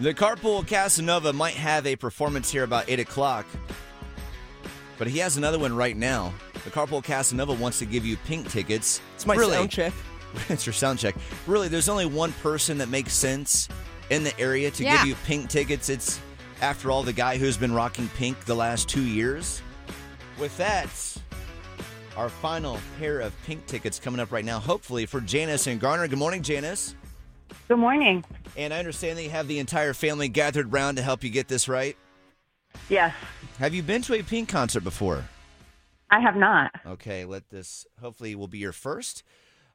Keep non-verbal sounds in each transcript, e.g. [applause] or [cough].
The Carpool Casanova might have a performance here about 8 o'clock, but he has another one right now. The Carpool Casanova wants to give you pink tickets. It's my Really? sound check. [laughs] it's your sound check. Really, there's only one person that makes sense in the area to Yeah. give you pink tickets. It's, after all, the guy who's been rocking pink the last two years. With that, our final pair of pink tickets coming up right now, hopefully for Janice and Garner. Good morning, Janice. Good morning. And I understand that you have the entire family gathered round to help you get this right. Yes, Have you been to a Pink concert before? I have not. Okay, let this hopefully will be your first.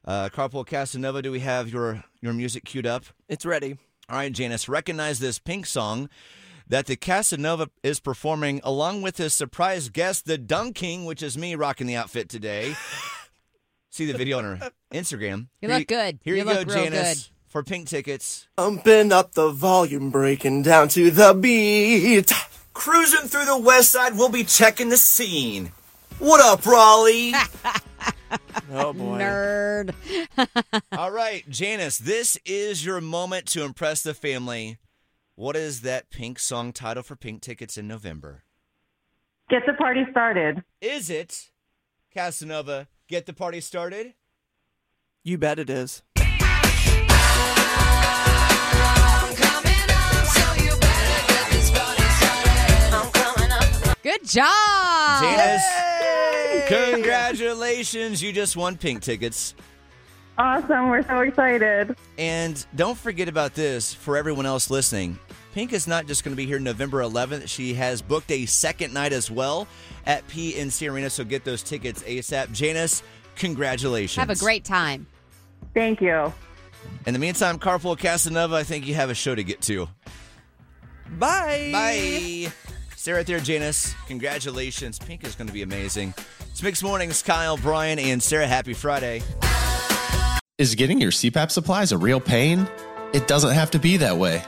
Uh, Carpool Casanova, do we have your your music queued up? It's ready. All right, Janice, recognize this Pink song that the Casanova is performing along with his surprise guest, the Dunking, which is me rocking the outfit today. [laughs] See the video on her Instagram. You Here look good. Here You you, go, look real Janice, for Pink tickets. Pumping up the volume, breaking down to the beat. Cruising through the west side, we'll be checking the scene. What up, Raleigh? [laughs] Oh boy. Nerd. [laughs] All right, Janice, this is your moment to impress the family. What is that Pink song title for Pink tickets in November? Get the party started. Is it Casanova? Get the party started. You bet it is. Job. Janice, congratulations! You just won Pink tickets. Awesome. We're so excited. And don't forget about this for everyone else listening. Pink is not just going to be here November 11th. She has booked a second night as well at PNC Arena. So get those tickets ASAP. Janice, congratulations. Have a great time. Thank you. In the meantime, Carpool Casanova, I think you have a show to get to. Bye. Bye. Stay right there, Janice. Congratulations. Pink is going to be amazing. It's Mixed Mornings, Kyle, Brian, and Sarah. Happy Friday. Is getting your CPAP supplies a real pain? It doesn't have to be that way.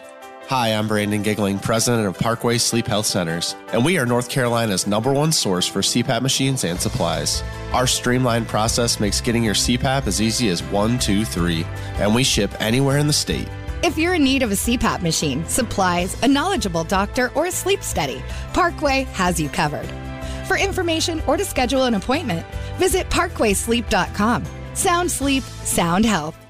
Hi, I'm Brandon Giggling, president of Parkway Sleep Health Centers, and we are North Carolina's number one source for CPAP machines and supplies. Our streamlined process makes getting your CPAP as easy as one, two, three, and we ship anywhere in the state. If you're in need of a CPAP machine, supplies, a knowledgeable doctor, or a sleep study, Parkway has you covered. For information or to schedule an appointment, visit parkwaysleep.com. Sound sleep, sound health.